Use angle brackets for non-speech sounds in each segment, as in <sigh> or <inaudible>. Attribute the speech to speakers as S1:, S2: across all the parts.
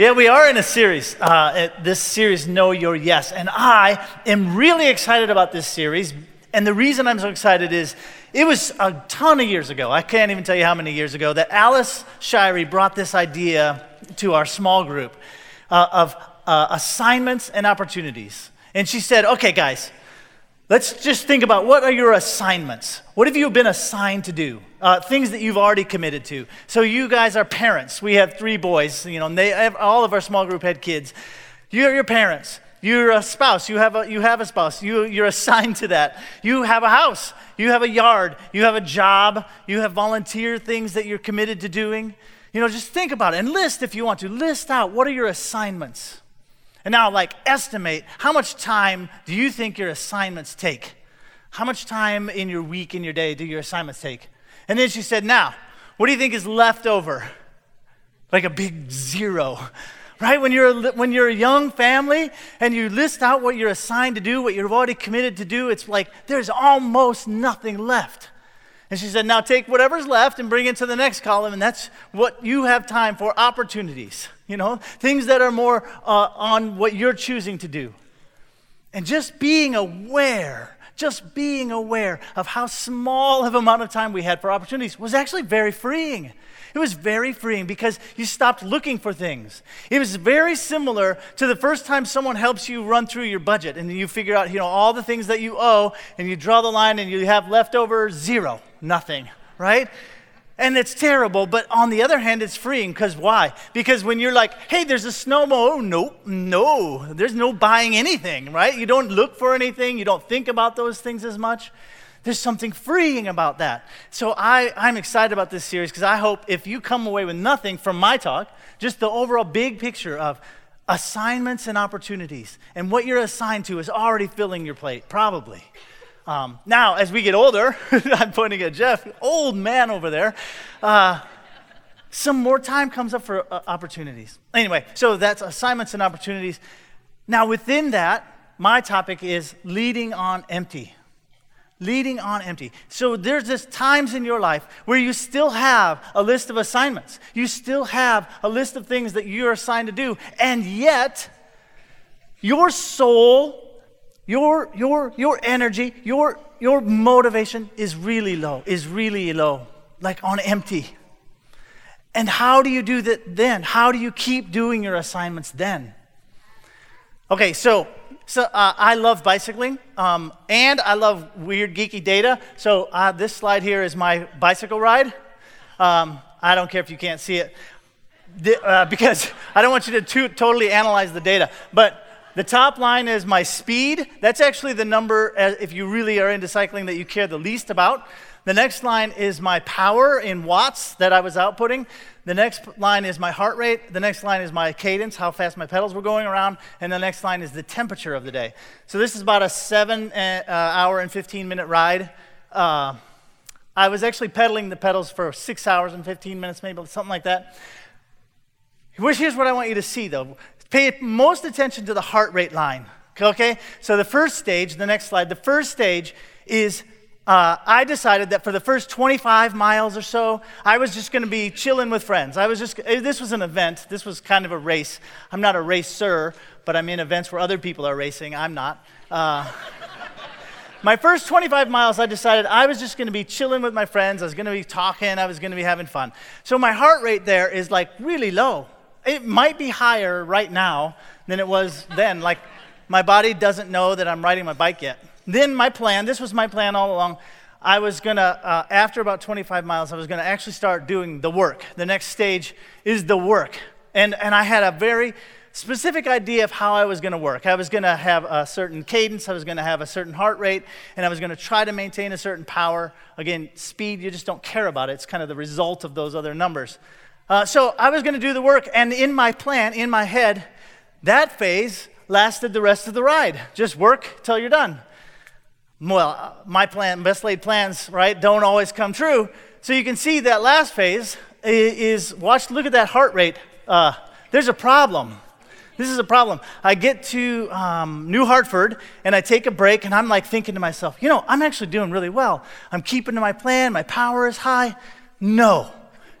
S1: Yeah, we are in a series. Uh, this series, Know Your Yes. And I am really excited about this series. And the reason I'm so excited is it was a ton of years ago, I can't even tell you how many years ago, that Alice Shirey brought this idea to our small group uh, of uh, assignments and opportunities. And she said, okay, guys, Let's just think about what are your assignments? What have you been assigned to do? Uh, things that you've already committed to. So you guys are parents. We have three boys. You know, they all of our small group had kids. You're your parents. You're a spouse. You have a, you have a spouse. You, you're assigned to that. You have a house. You have a yard. You have a job. You have volunteer things that you're committed to doing. You know, just think about it and list if you want to. List out what are your assignments. And now, like, estimate how much time do you think your assignments take? How much time in your week, in your day, do your assignments take? And then she said, Now, what do you think is left over? Like a big zero, right? When you're, a, when you're a young family and you list out what you're assigned to do, what you've already committed to do, it's like there's almost nothing left. And she said, Now take whatever's left and bring it to the next column, and that's what you have time for opportunities, you know, things that are more uh, on what you're choosing to do. And just being aware, just being aware of how small of amount of time we had for opportunities was actually very freeing. It was very freeing because you stopped looking for things. It was very similar to the first time someone helps you run through your budget and you figure out, you know, all the things that you owe and you draw the line and you have leftover zero, nothing, right? And it's terrible, but on the other hand, it's freeing because why? Because when you're like, hey, there's a snowmobile, oh, no, no, there's no buying anything, right? You don't look for anything, you don't think about those things as much. There's something freeing about that. So I, I'm excited about this series because I hope if you come away with nothing from my talk, just the overall big picture of assignments and opportunities, and what you're assigned to is already filling your plate, probably. Um, now, as we get older, <laughs> I'm pointing at Jeff, old man over there, uh, some more time comes up for uh, opportunities. Anyway, so that's assignments and opportunities. Now, within that, my topic is leading on empty leading on empty. So there's this times in your life where you still have a list of assignments. You still have a list of things that you're assigned to do, and yet your soul, your your your energy, your your motivation is really low, is really low, like on empty. And how do you do that then? How do you keep doing your assignments then? Okay, so so uh, I love bicycling, um, and I love weird geeky data. So uh, this slide here is my bicycle ride. Um, I don't care if you can't see it, the, uh, <laughs> because I don't want you to to- totally analyze the data. But the top line is my speed. That's actually the number, uh, if you really are into cycling, that you care the least about. The next line is my power in watts that I was outputting. The next line is my heart rate. The next line is my cadence, how fast my pedals were going around. And the next line is the temperature of the day. So this is about a seven uh, hour and 15 minute ride. Uh, I was actually pedaling the pedals for six hours and 15 minutes, maybe something like that. Here's what I want you to see, though. Pay most attention to the heart rate line. Okay? So the first stage, the next slide, the first stage is uh, I decided that for the first 25 miles or so, I was just going to be chilling with friends. I was just, eh, this was an event. This was kind of a race. I'm not a racer, but I'm in events where other people are racing. I'm not. Uh, <laughs> my first 25 miles, I decided I was just going to be chilling with my friends. I was going to be talking. I was going to be having fun. So my heart rate there is like really low. It might be higher right now than it was then. Like my body doesn't know that I'm riding my bike yet. Then my plan, this was my plan all along. I was gonna, uh, after about 25 miles, I was gonna actually start doing the work. The next stage is the work. And, and I had a very specific idea of how I was gonna work. I was gonna have a certain cadence, I was gonna have a certain heart rate, and I was gonna try to maintain a certain power. Again, speed, you just don't care about it. It's kind of the result of those other numbers. Uh, so I was gonna do the work, and in my plan, in my head, that phase lasted the rest of the ride. Just work till you're done well, my plan, best laid plans, right, don't always come true. So you can see that last phase is, watch, look at that heart rate. Uh, there's a problem. This is a problem. I get to um, New Hartford and I take a break and I'm like thinking to myself, you know, I'm actually doing really well. I'm keeping to my plan. My power is high. No,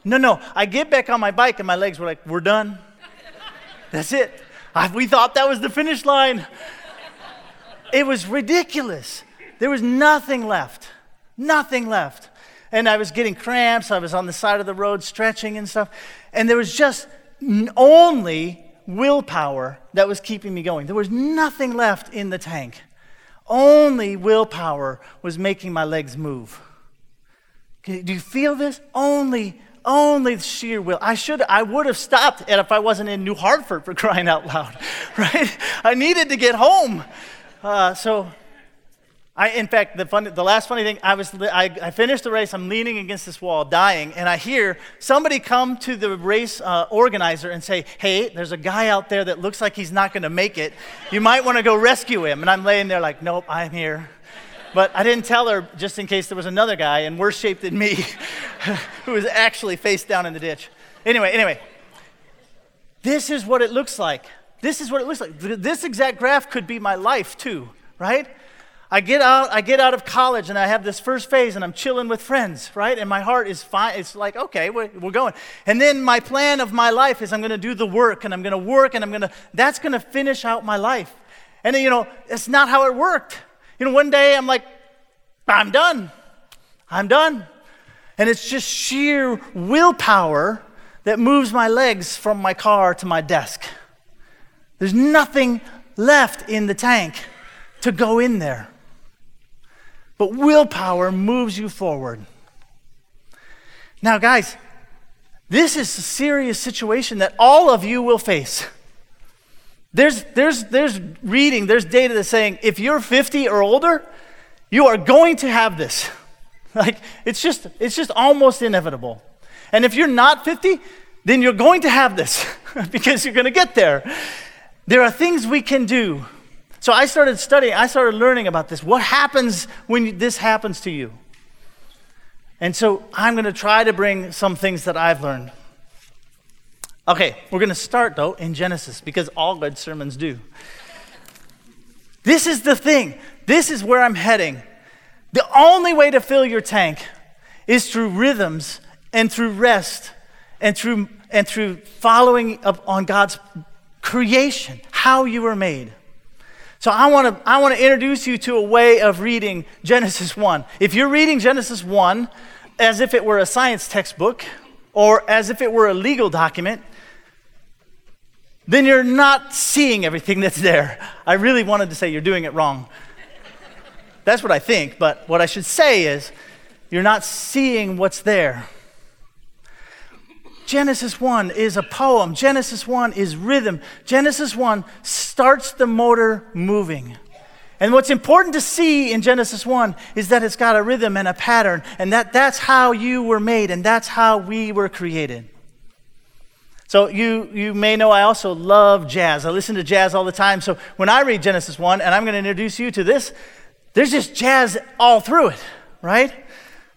S1: no, no. I get back on my bike and my legs were like, we're done. That's it. I, we thought that was the finish line. It was ridiculous. There was nothing left. Nothing left. And I was getting cramps. I was on the side of the road stretching and stuff. And there was just only willpower that was keeping me going. There was nothing left in the tank. Only willpower was making my legs move. Do you feel this? Only, only sheer will. I should, I would have stopped it if I wasn't in New Hartford for <laughs> crying out loud, <laughs> right? I needed to get home. Uh, so I, in fact, the, fun, the last funny thing, I, was, I, I, finished the race, I'm leaning against this wall, dying, and I hear somebody come to the race uh, organizer and say, Hey, there's a guy out there that looks like he's not going to make it. You might want to go rescue him. And I'm laying there like, Nope, I'm here. But I didn't tell her just in case there was another guy in worse shape than me <laughs> who was actually face down in the ditch. Anyway, anyway, this is what it looks like. This is what it looks like. This exact graph could be my life too, right? I get out, I get out of college and I have this first phase and I'm chilling with friends, right? And my heart is fine. It's like, okay, we're, we're going. And then my plan of my life is I'm going to do the work and I'm going to work and I'm going to, that's going to finish out my life. And then you know, it's not how it worked. You know, one day I'm like, I'm done. I'm done. And it's just sheer willpower that moves my legs from my car to my desk. There's nothing left in the tank to go in there. But willpower moves you forward. Now, guys, this is a serious situation that all of you will face. There's, there's, there's reading, there's data that's saying if you're 50 or older, you are going to have this. <laughs> Like, it's just, it's just almost inevitable. And if you're not 50, then you're going to have this <laughs> because you're going to get there. There are things we can do so I started studying, I started learning about this. What happens when this happens to you? And so I'm going to try to bring some things that I've learned. Okay, we're going to start though in Genesis because all good sermons do. This is the thing. This is where I'm heading. The only way to fill your tank is through rhythms and through rest and through and through following up on God's creation, how you were made. So I want to I want to introduce you to a way of reading Genesis 1. If you're reading Genesis 1 as if it were a science textbook or as if it were a legal document, then you're not seeing everything that's there. I really wanted to say you're doing it wrong. That's what I think, but what I should say is you're not seeing what's there. Genesis 1 is a poem. Genesis 1 is rhythm. Genesis 1 starts the motor moving. And what's important to see in Genesis 1 is that it's got a rhythm and a pattern, and that that's how you were made, and that's how we were created. So you, you may know I also love jazz. I listen to jazz all the time. So when I read Genesis 1, and I'm going to introduce you to this, there's just jazz all through it, right?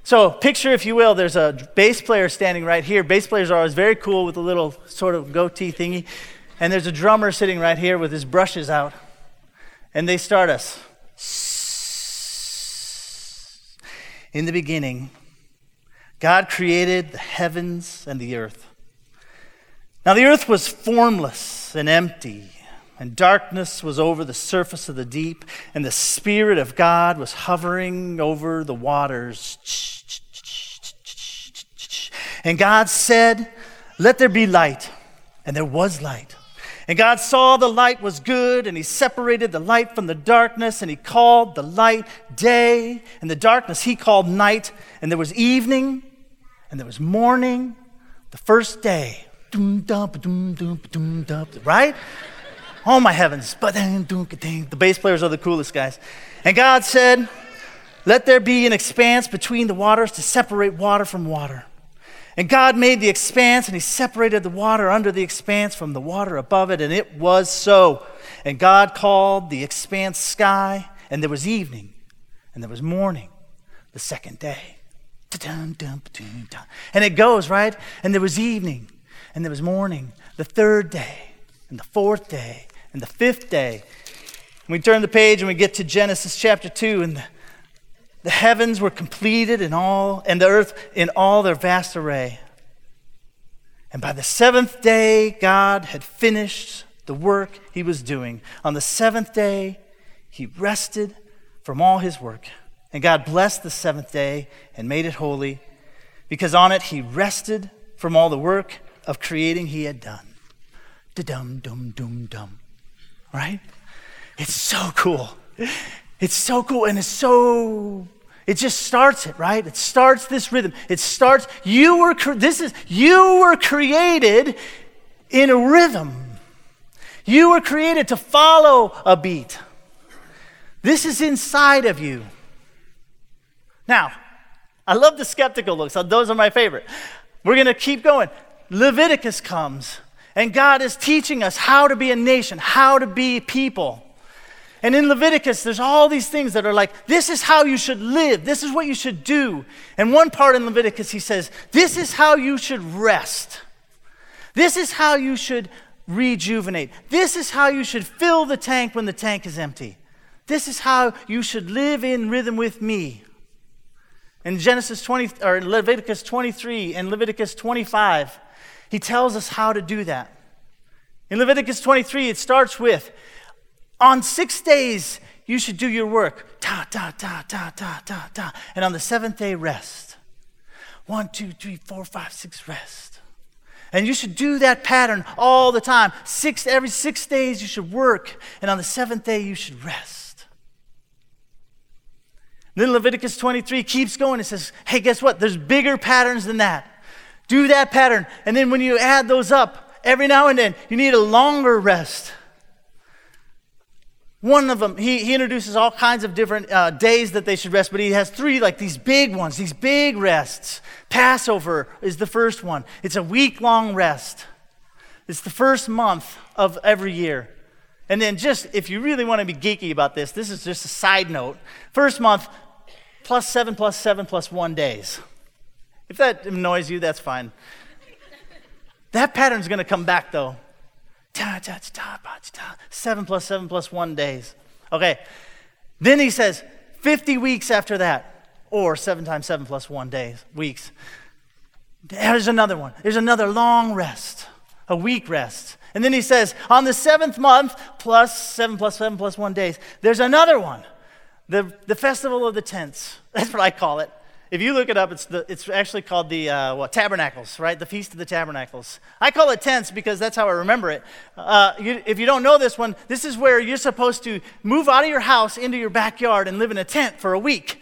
S1: So, picture, if you will, there's a bass player standing right here. Bass players are always very cool with a little sort of goatee thingy. And there's a drummer sitting right here with his brushes out. And they start us. In the beginning, God created the heavens and the earth. Now, the earth was formless and empty, and darkness was over the surface of the deep, and the Spirit of God was hovering over the waters. And God said, Let there be light. And there was light. And God saw the light was good, and He separated the light from the darkness, and He called the light day, and the darkness He called night. And there was evening, and there was morning, the first day. Right? Oh, my heavens. The bass players are the coolest guys. And God said, Let there be an expanse between the waters to separate water from water. And God made the expanse, and He separated the water under the expanse from the water above it, and it was so. And God called the expanse sky, and there was evening, and there was morning, the second day. And it goes, right? And there was evening, and there was morning, the third day, and the fourth day, and the fifth day. And We turn the page and we get to Genesis chapter 2, and the the heavens were completed in all, and the earth in all their vast array. And by the seventh day, God had finished the work he was doing. On the seventh day, he rested from all his work. And God blessed the seventh day and made it holy, because on it he rested from all the work of creating he had done. Da dum dum dum dum. Right? It's so cool. It's so cool and it's so it just starts it, right? It starts this rhythm. It starts you were this is you were created in a rhythm. You were created to follow a beat. This is inside of you. Now, I love the skeptical looks. Those are my favorite. We're going to keep going. Leviticus comes, and God is teaching us how to be a nation, how to be people. And in Leviticus, there's all these things that are like, this is how you should live. This is what you should do. And one part in Leviticus, he says, this is how you should rest. This is how you should rejuvenate. This is how you should fill the tank when the tank is empty. This is how you should live in rhythm with me. In Genesis 20 or Leviticus 23 and Leviticus 25, he tells us how to do that. In Leviticus 23, it starts with on six days you should do your work. Ta ta ta ta ta ta ta. And on the seventh day, rest. One, two, three, four, five, six, rest. And you should do that pattern all the time. Six every six days you should work, and on the seventh day you should rest. Then Leviticus 23 keeps going. It says, hey, guess what? There's bigger patterns than that. Do that pattern. And then when you add those up, every now and then, you need a longer rest. One of them, he, he introduces all kinds of different uh, days that they should rest, but he has three, like these big ones, these big rests. Passover is the first one. It's a week long rest, it's the first month of every year. And then, just if you really want to be geeky about this, this is just a side note. First month, plus seven plus seven plus one days. If that annoys you, that's fine. that pattern's going to come back though. Seven plus seven plus one days. Okay. Then he says 50 weeks after that, or seven times seven plus one days, weeks. There's another one. There's another long rest, a week rest. And then he says, on the seventh month, plus seven plus seven plus one days, there's another one. The, the festival of the tents. <laughs> That's what I call it. If you look it up, it's, the, it's actually called the uh, what, Tabernacles, right? The Feast of the Tabernacles. I call it tents because that's how I remember it. Uh, you, if you don't know this one, this is where you're supposed to move out of your house into your backyard and live in a tent for a week.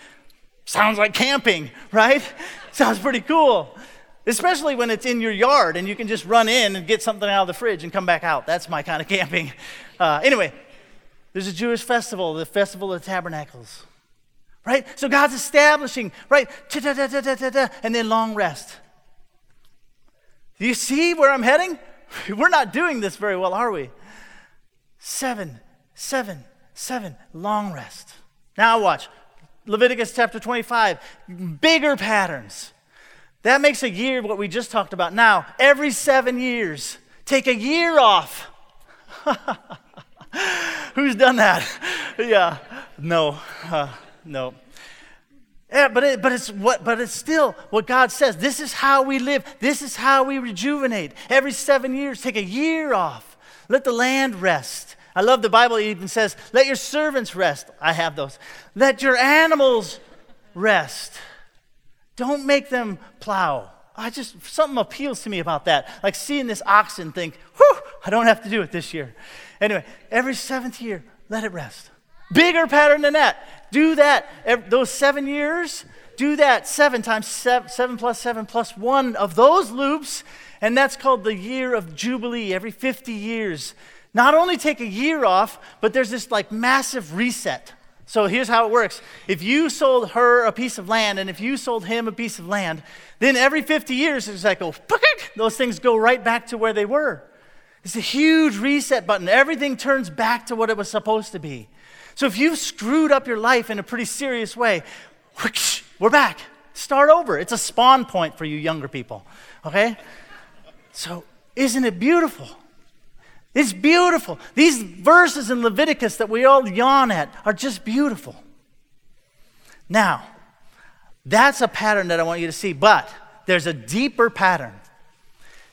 S1: Sounds like camping, <laughs> right? <laughs> Sounds pretty cool. Especially when it's in your yard and you can just run in and get something out of the fridge and come back out. That's my kind of <laughs> camping. Uh, anyway, there's a Jewish festival, the Festival of Tabernacles. Right? So God's establishing, right? And then long rest. Do you see where I'm heading? <laughs> We're not doing this very well, are we? Seven, seven, seven, long rest. Now watch. Leviticus chapter 25, bigger patterns. That makes a year what we just talked about. Now, every seven years, take a year off. <laughs> Who's done that? <laughs> yeah, no, uh, no. Yeah, but it, but it's what but it's still what God says. This is how we live. This is how we rejuvenate. Every seven years, take a year off. Let the land rest. I love the Bible even says, "Let your servants rest." I have those. Let your animals rest. Don't make them plow. I just something appeals to me about that. Like seeing this oxen think, "Whew, I don't have to do it this year." Anyway, every seventh year, let it rest. Bigger pattern than that. Do that. Those seven years, do that seven times seven, seven plus seven plus one of those loops, and that's called the year of Jubilee, every 50 years. Not only take a year off, but there's this like massive reset. So here's how it works. If you sold her a piece of land and if you sold him a piece of land, then every 50 years it's like, oh, <laughs> those things go right back to where they were. It's a huge reset button. Everything turns back to what it was supposed to be. So if you've screwed up your life in a pretty serious way, we're back. Start over. It's a spawn point for you younger people. Okay? So isn't it beautiful? It's beautiful. These verses in Leviticus that we all yawn at are just beautiful. Now, that's a pattern that I want you to see, but there's a deeper pattern.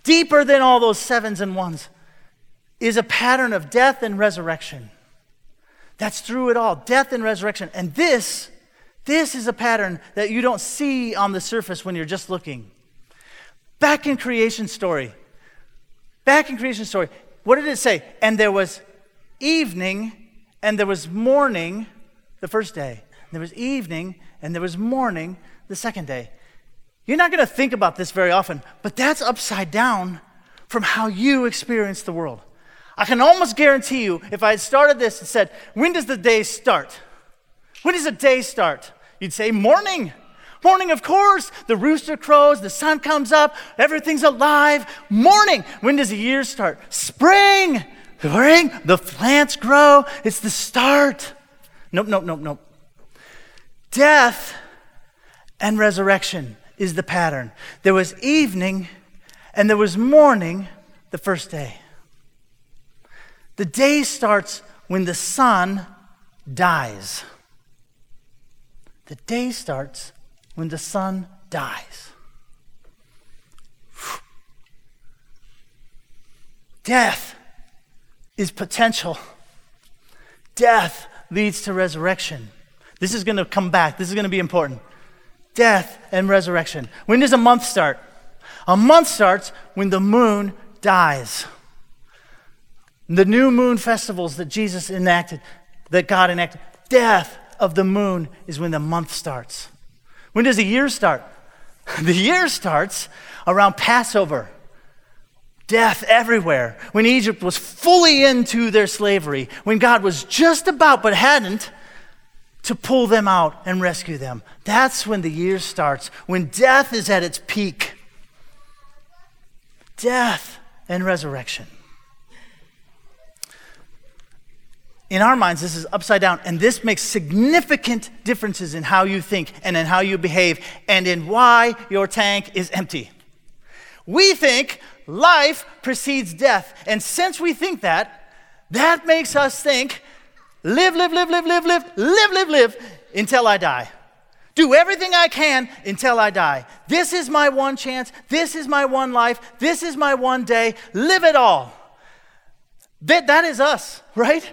S1: Deeper than all those sevens and ones. is a pattern of death and resurrection. That's through it all death and resurrection. And this, this is a pattern that you don't see on the surface when you're just looking. Back in creation story, back in creation story, what did it say? And there was evening and there was morning the first day. There was evening and there was morning the second day. You're not going to think about this very often, but that's upside down from how you experience the world. I can almost guarantee you, if I had started this and said, When does the day start? When does the day start? You'd say, Morning. Morning, of course. The rooster crows, the sun comes up, everything's alive. Morning. When does the year start? Spring. Spring. The plants grow. It's the start. Nope, nope, nope, nope. Death and resurrection is the pattern. There was evening and there was morning the first day. The day starts when the sun dies. The day starts when the sun dies. Death is potential. Death leads to resurrection. This is going to come back. This is going to be important. Death and resurrection. When does a month start? A month starts when the moon dies. The new moon festivals that Jesus enacted, that God enacted, death of the moon is when the month starts. When does the year start? <laughs> The year starts around Passover. Death everywhere. When Egypt was fully into their slavery, when God was just about but hadn't to pull them out and rescue them. That's when the year starts, when death is at its peak. Death and resurrection. In our minds, this is upside down, and this makes significant differences in how you think and in how you behave and in why your tank is empty. We think life precedes death, and since we think that, that makes us think live, live, live, live, live, live, live, live, live until I die. Do everything I can until I die. This is my one chance. This is my one life. This is my one day. Live it all. That, that is us, <laughs> right?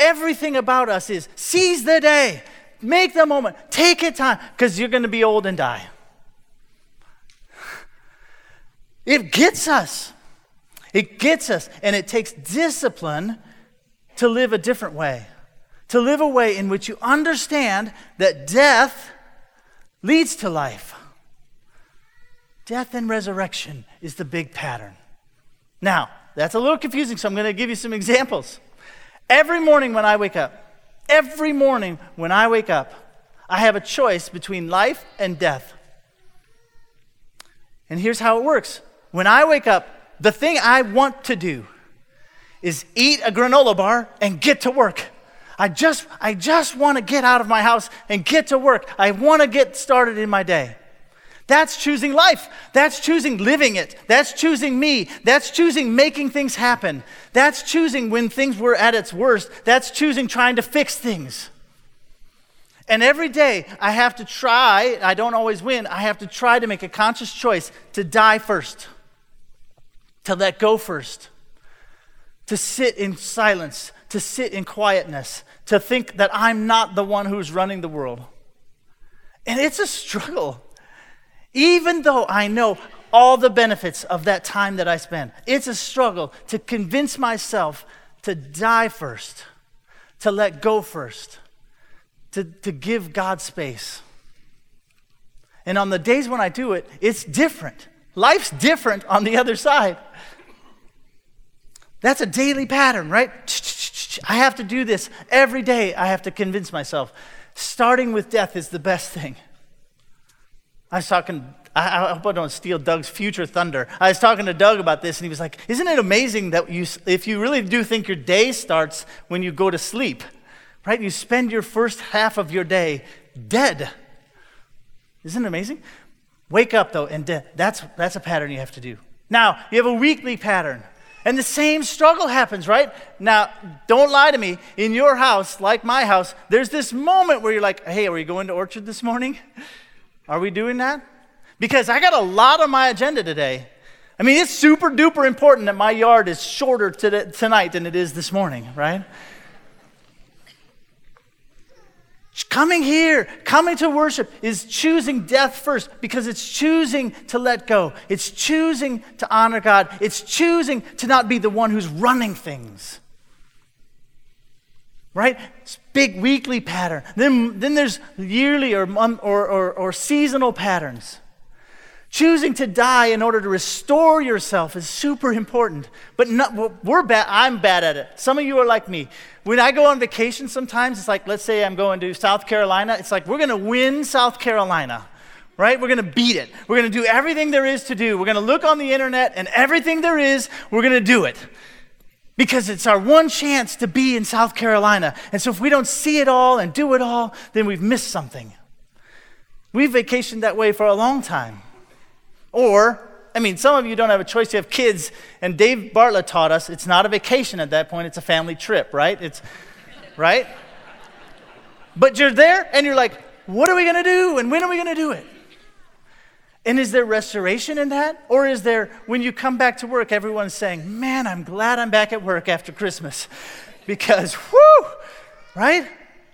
S1: Everything about us is seize the day, make the moment, take it time, because you're going to be old and die. It gets us. It gets us, and it takes discipline to live a different way, to live a way in which you understand that death leads to life. Death and resurrection is the big pattern. Now, that's a little confusing, so I'm going to give you some examples. Every morning when I wake up, every morning when I wake up, I have a choice between life and death. And here's how it works when I wake up, the thing I want to do is eat a granola bar and get to work. I just, I just want to get out of my house and get to work. I want to get started in my day. That's choosing life. That's choosing living it. That's choosing me. That's choosing making things happen. That's choosing when things were at its worst. That's choosing trying to fix things. And every day I have to try, I don't always win, I have to try to make a conscious choice to die first, to let go first, to sit in silence, to sit in quietness, to think that I'm not the one who's running the world. And it's a struggle. Even though I know all the benefits of that time that I spend, it's a struggle to convince myself to die first, to let go first, to, to give God space. And on the days when I do it, it's different. Life's different on the other side. That's a daily pattern, right? I have to do this every day. I have to convince myself. Starting with death is the best thing. I was talking, I, hope I don't steal Doug's future thunder. I was talking to Doug about this, and he was like, Isn't it amazing that you, if you really do think your day starts when you go to sleep, right? You spend your first half of your day dead. Isn't it amazing? Wake up, though, and de- that's, that's a pattern you have to do. Now, you have a weekly pattern. And the same struggle happens, right? Now, don't lie to me. In your house, like my house, there's this moment where you're like, hey, are you going to Orchard this morning? <laughs> Are we doing that? Because I got a lot on my agenda today. I mean, it's super duper important that my yard is shorter to tonight than it is this morning, right? Coming here, coming to worship is choosing death first because it's choosing to let go. It's choosing to honor God. It's choosing to not be the one who's running things. Right? It's big weekly pattern. Then, then there's yearly or, or, or, or seasonal patterns. Choosing to die in order to restore yourself is super important. But not, we're bad. I'm bad at it. Some of you are like me. When I go on vacation, sometimes it's like, let's say I'm going to South Carolina. It's like we're going to win South Carolina, right? We're going to beat it. We're going to do everything there is to do. We're going to look on the internet, and everything there is, we're going to do it because it's our one chance to be in South Carolina. And so if we don't see it all and do it all, then we've missed something. We've vacationed that way for a long time. Or, I mean, some of you don't have a choice. You have kids, and Dave Bartlett taught us it's not a vacation at that point, it's a family trip, right? It's, right? But you're there, and you're like, what are we going to do, and when are we going to do it? And is there restoration in that? Or is there, when you come back to work, everyone's saying, Man, I'm glad I'm back at work after Christmas? <laughs> Because, whoo, right?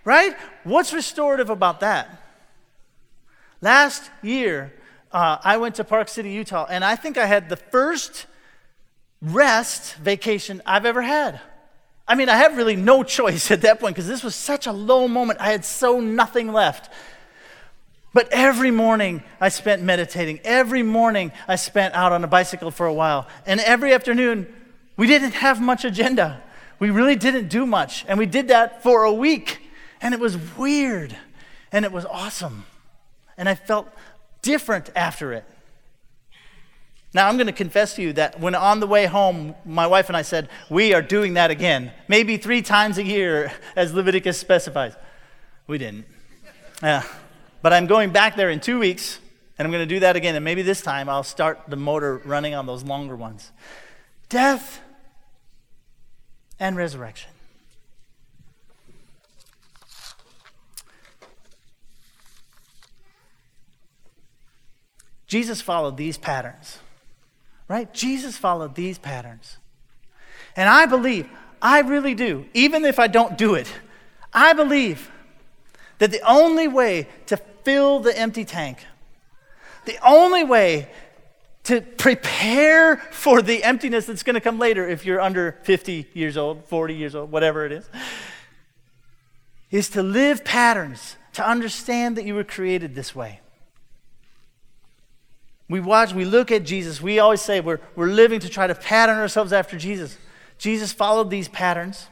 S1: Right? What's restorative about that? Last year, uh, I went to Park City, Utah, and I think I had the first rest vacation I've ever had. I mean, I had really no <laughs> choice at that point because this was such a low moment. I had so nothing left. But every morning I spent meditating. Every morning I spent out on a bicycle for a while. And every afternoon, we didn't have much agenda. We really didn't do much. And we did that for a week. And it was weird. And it was awesome. And I felt different after it. Now, I'm going to confess to you that when on the way home, my wife and I said, We are doing that again, maybe three times a year, as Leviticus specifies. We didn't. Yeah. But I'm going back there in two weeks, and I'm going to do that again. And maybe this time I'll start the motor running on those longer ones. Death and resurrection. Jesus followed these patterns, right? Jesus followed these patterns. And I believe, I really do, even if I don't do it, I believe that the only way to fill the empty tank, the only way to prepare for the emptiness that's going to come later if you're under 50 years old, 40 years old, whatever it is, is to live patterns, to understand that you were created this way. We watch, we look at Jesus. We always say we're, we're living to try to pattern ourselves after Jesus. Jesus followed these patterns.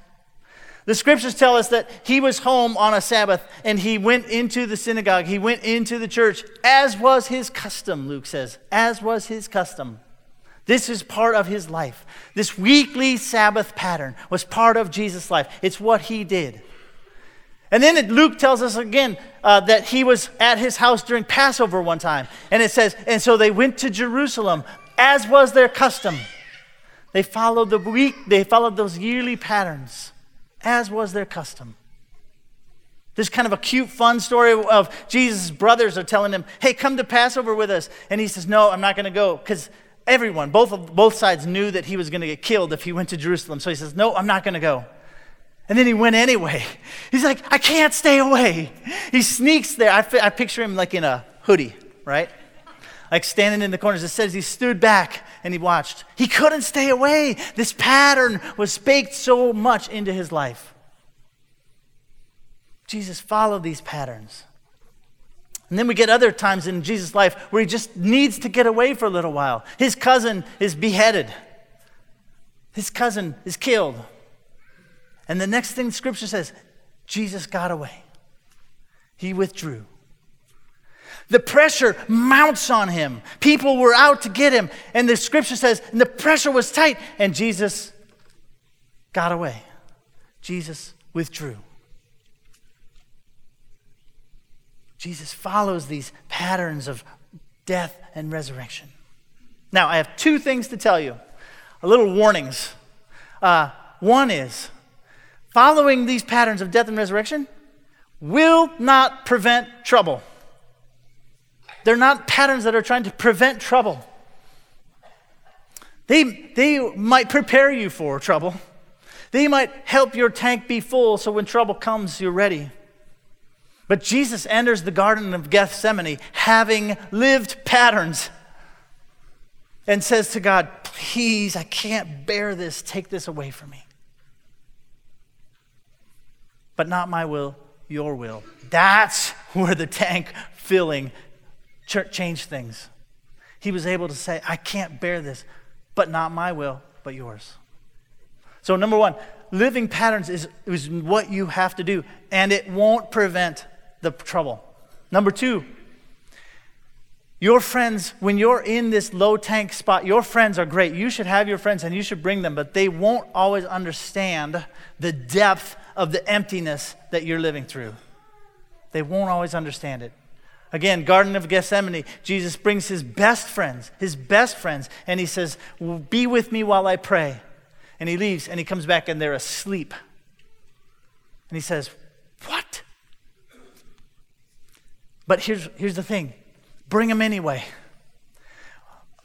S1: The scriptures tell us that he was home on a Sabbath and he went into the synagogue. He went into the church, as was his custom, Luke says, as was his custom. This is part of his life. This weekly Sabbath pattern was part of Jesus' life. It's what he did. And then Luke tells us again uh, that he was at his house during Passover one time. And it says, and so they went to Jerusalem, as was their custom. They followed the week, they followed those yearly patterns, as was their custom. There's kind of a cute, fun story of Jesus' brothers are telling him, hey, come to Passover with us. And he says, no, I'm not going to go. Because everyone, both, of, both sides knew that he was going to get killed if he went to Jerusalem. So he says, no, I'm not going to go. And then he went anyway. <laughs> He's like, I can't stay away. He sneaks there. I, I picture him like in a hoodie, right? Like standing in the corners. It says he stood back and he watched. He couldn't stay away. This pattern was baked so much into his life. Jesus followed these patterns. And then we get other times in Jesus' life where he just needs to get away for a little while. His cousin is beheaded, his cousin is killed. And the next thing scripture says, Jesus got away. He withdrew. The pressure mounts on him. People were out to get him. And the scripture says, and the pressure was tight, and Jesus got away. Jesus withdrew. Jesus follows these patterns of death and resurrection. Now, I have two things to tell you, a little warnings. Uh, one is following these patterns of death and resurrection will not prevent trouble. They're not patterns that are trying to prevent trouble. They, they might prepare you for trouble. They might help your tank be full so when trouble comes, you're ready. But Jesus enters the Garden of Gethsemane having lived patterns and says to God, Please, I can't bear this. Take this away from me. But not my will, your will. That's where the tank filling changed things. He was able to say, I can't bear this, but not my will, but yours. So, number one, living patterns is, is what you have to do, and it won't prevent the trouble. Number two, your friends, when you're in this low tank spot, your friends are great. You should have your friends and you should bring them, but they won't always understand the depth of the emptiness that you're living through. They won't always understand it. Again, Garden of Gethsemane, Jesus brings his best friends, his best friends, and he says, Be with me while I pray. And he leaves and he comes back and they're asleep. And he says, What? But here's, here's the thing bring them anyway.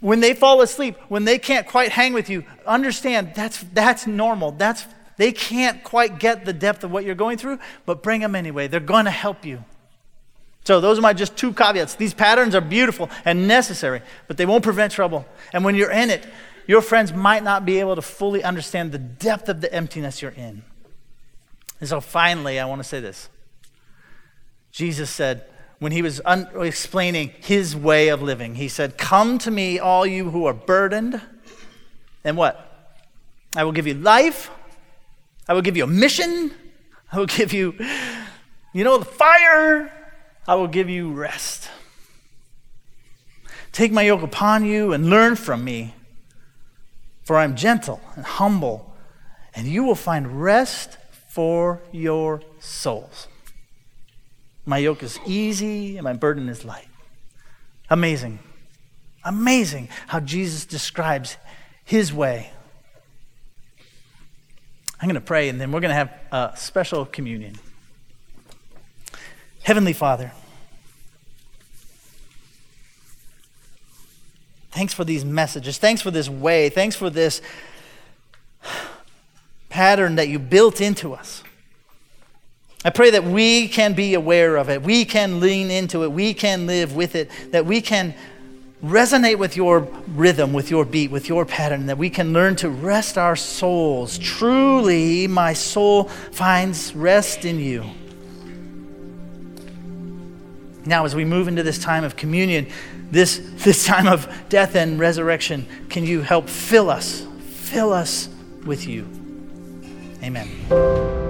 S1: When they fall asleep, when they can't quite hang with you, understand that's, that's normal. That's, they can't quite get the depth of what you're going through, but bring them anyway. They're going to help you. So, those are my just two caveats. These patterns are beautiful and necessary, but they won't prevent trouble. And when you're in it, your friends might not be able to fully understand the depth of the emptiness you're in. And so, finally, I want to say this Jesus said, when he was un- explaining his way of living. He said, Come to me, all you who are burdened, and what? I will give you life. I will give you a mission. I will give you, you know, the fire. I will give you rest. Take my yoke upon you and learn from me, for I am gentle and humble, and you will find rest for your souls. My yoke is easy and my burden is light. Amazing. Amazing how Jesus describes his way. I'm going to pray and then we're going to have a special communion. Heavenly Father, thanks for these messages. Thanks for this way. Thanks for this pattern that you built into us. I pray that we can be aware of it. We can lean into it. We can live with it. That we can resonate with your rhythm, with your beat, with your pattern. That we can learn to rest our souls. Truly, my soul finds rest in you. Now, as we move into this time of communion, this, <laughs> this time of death and resurrection, can you help fill us? Fill us with you. Amen.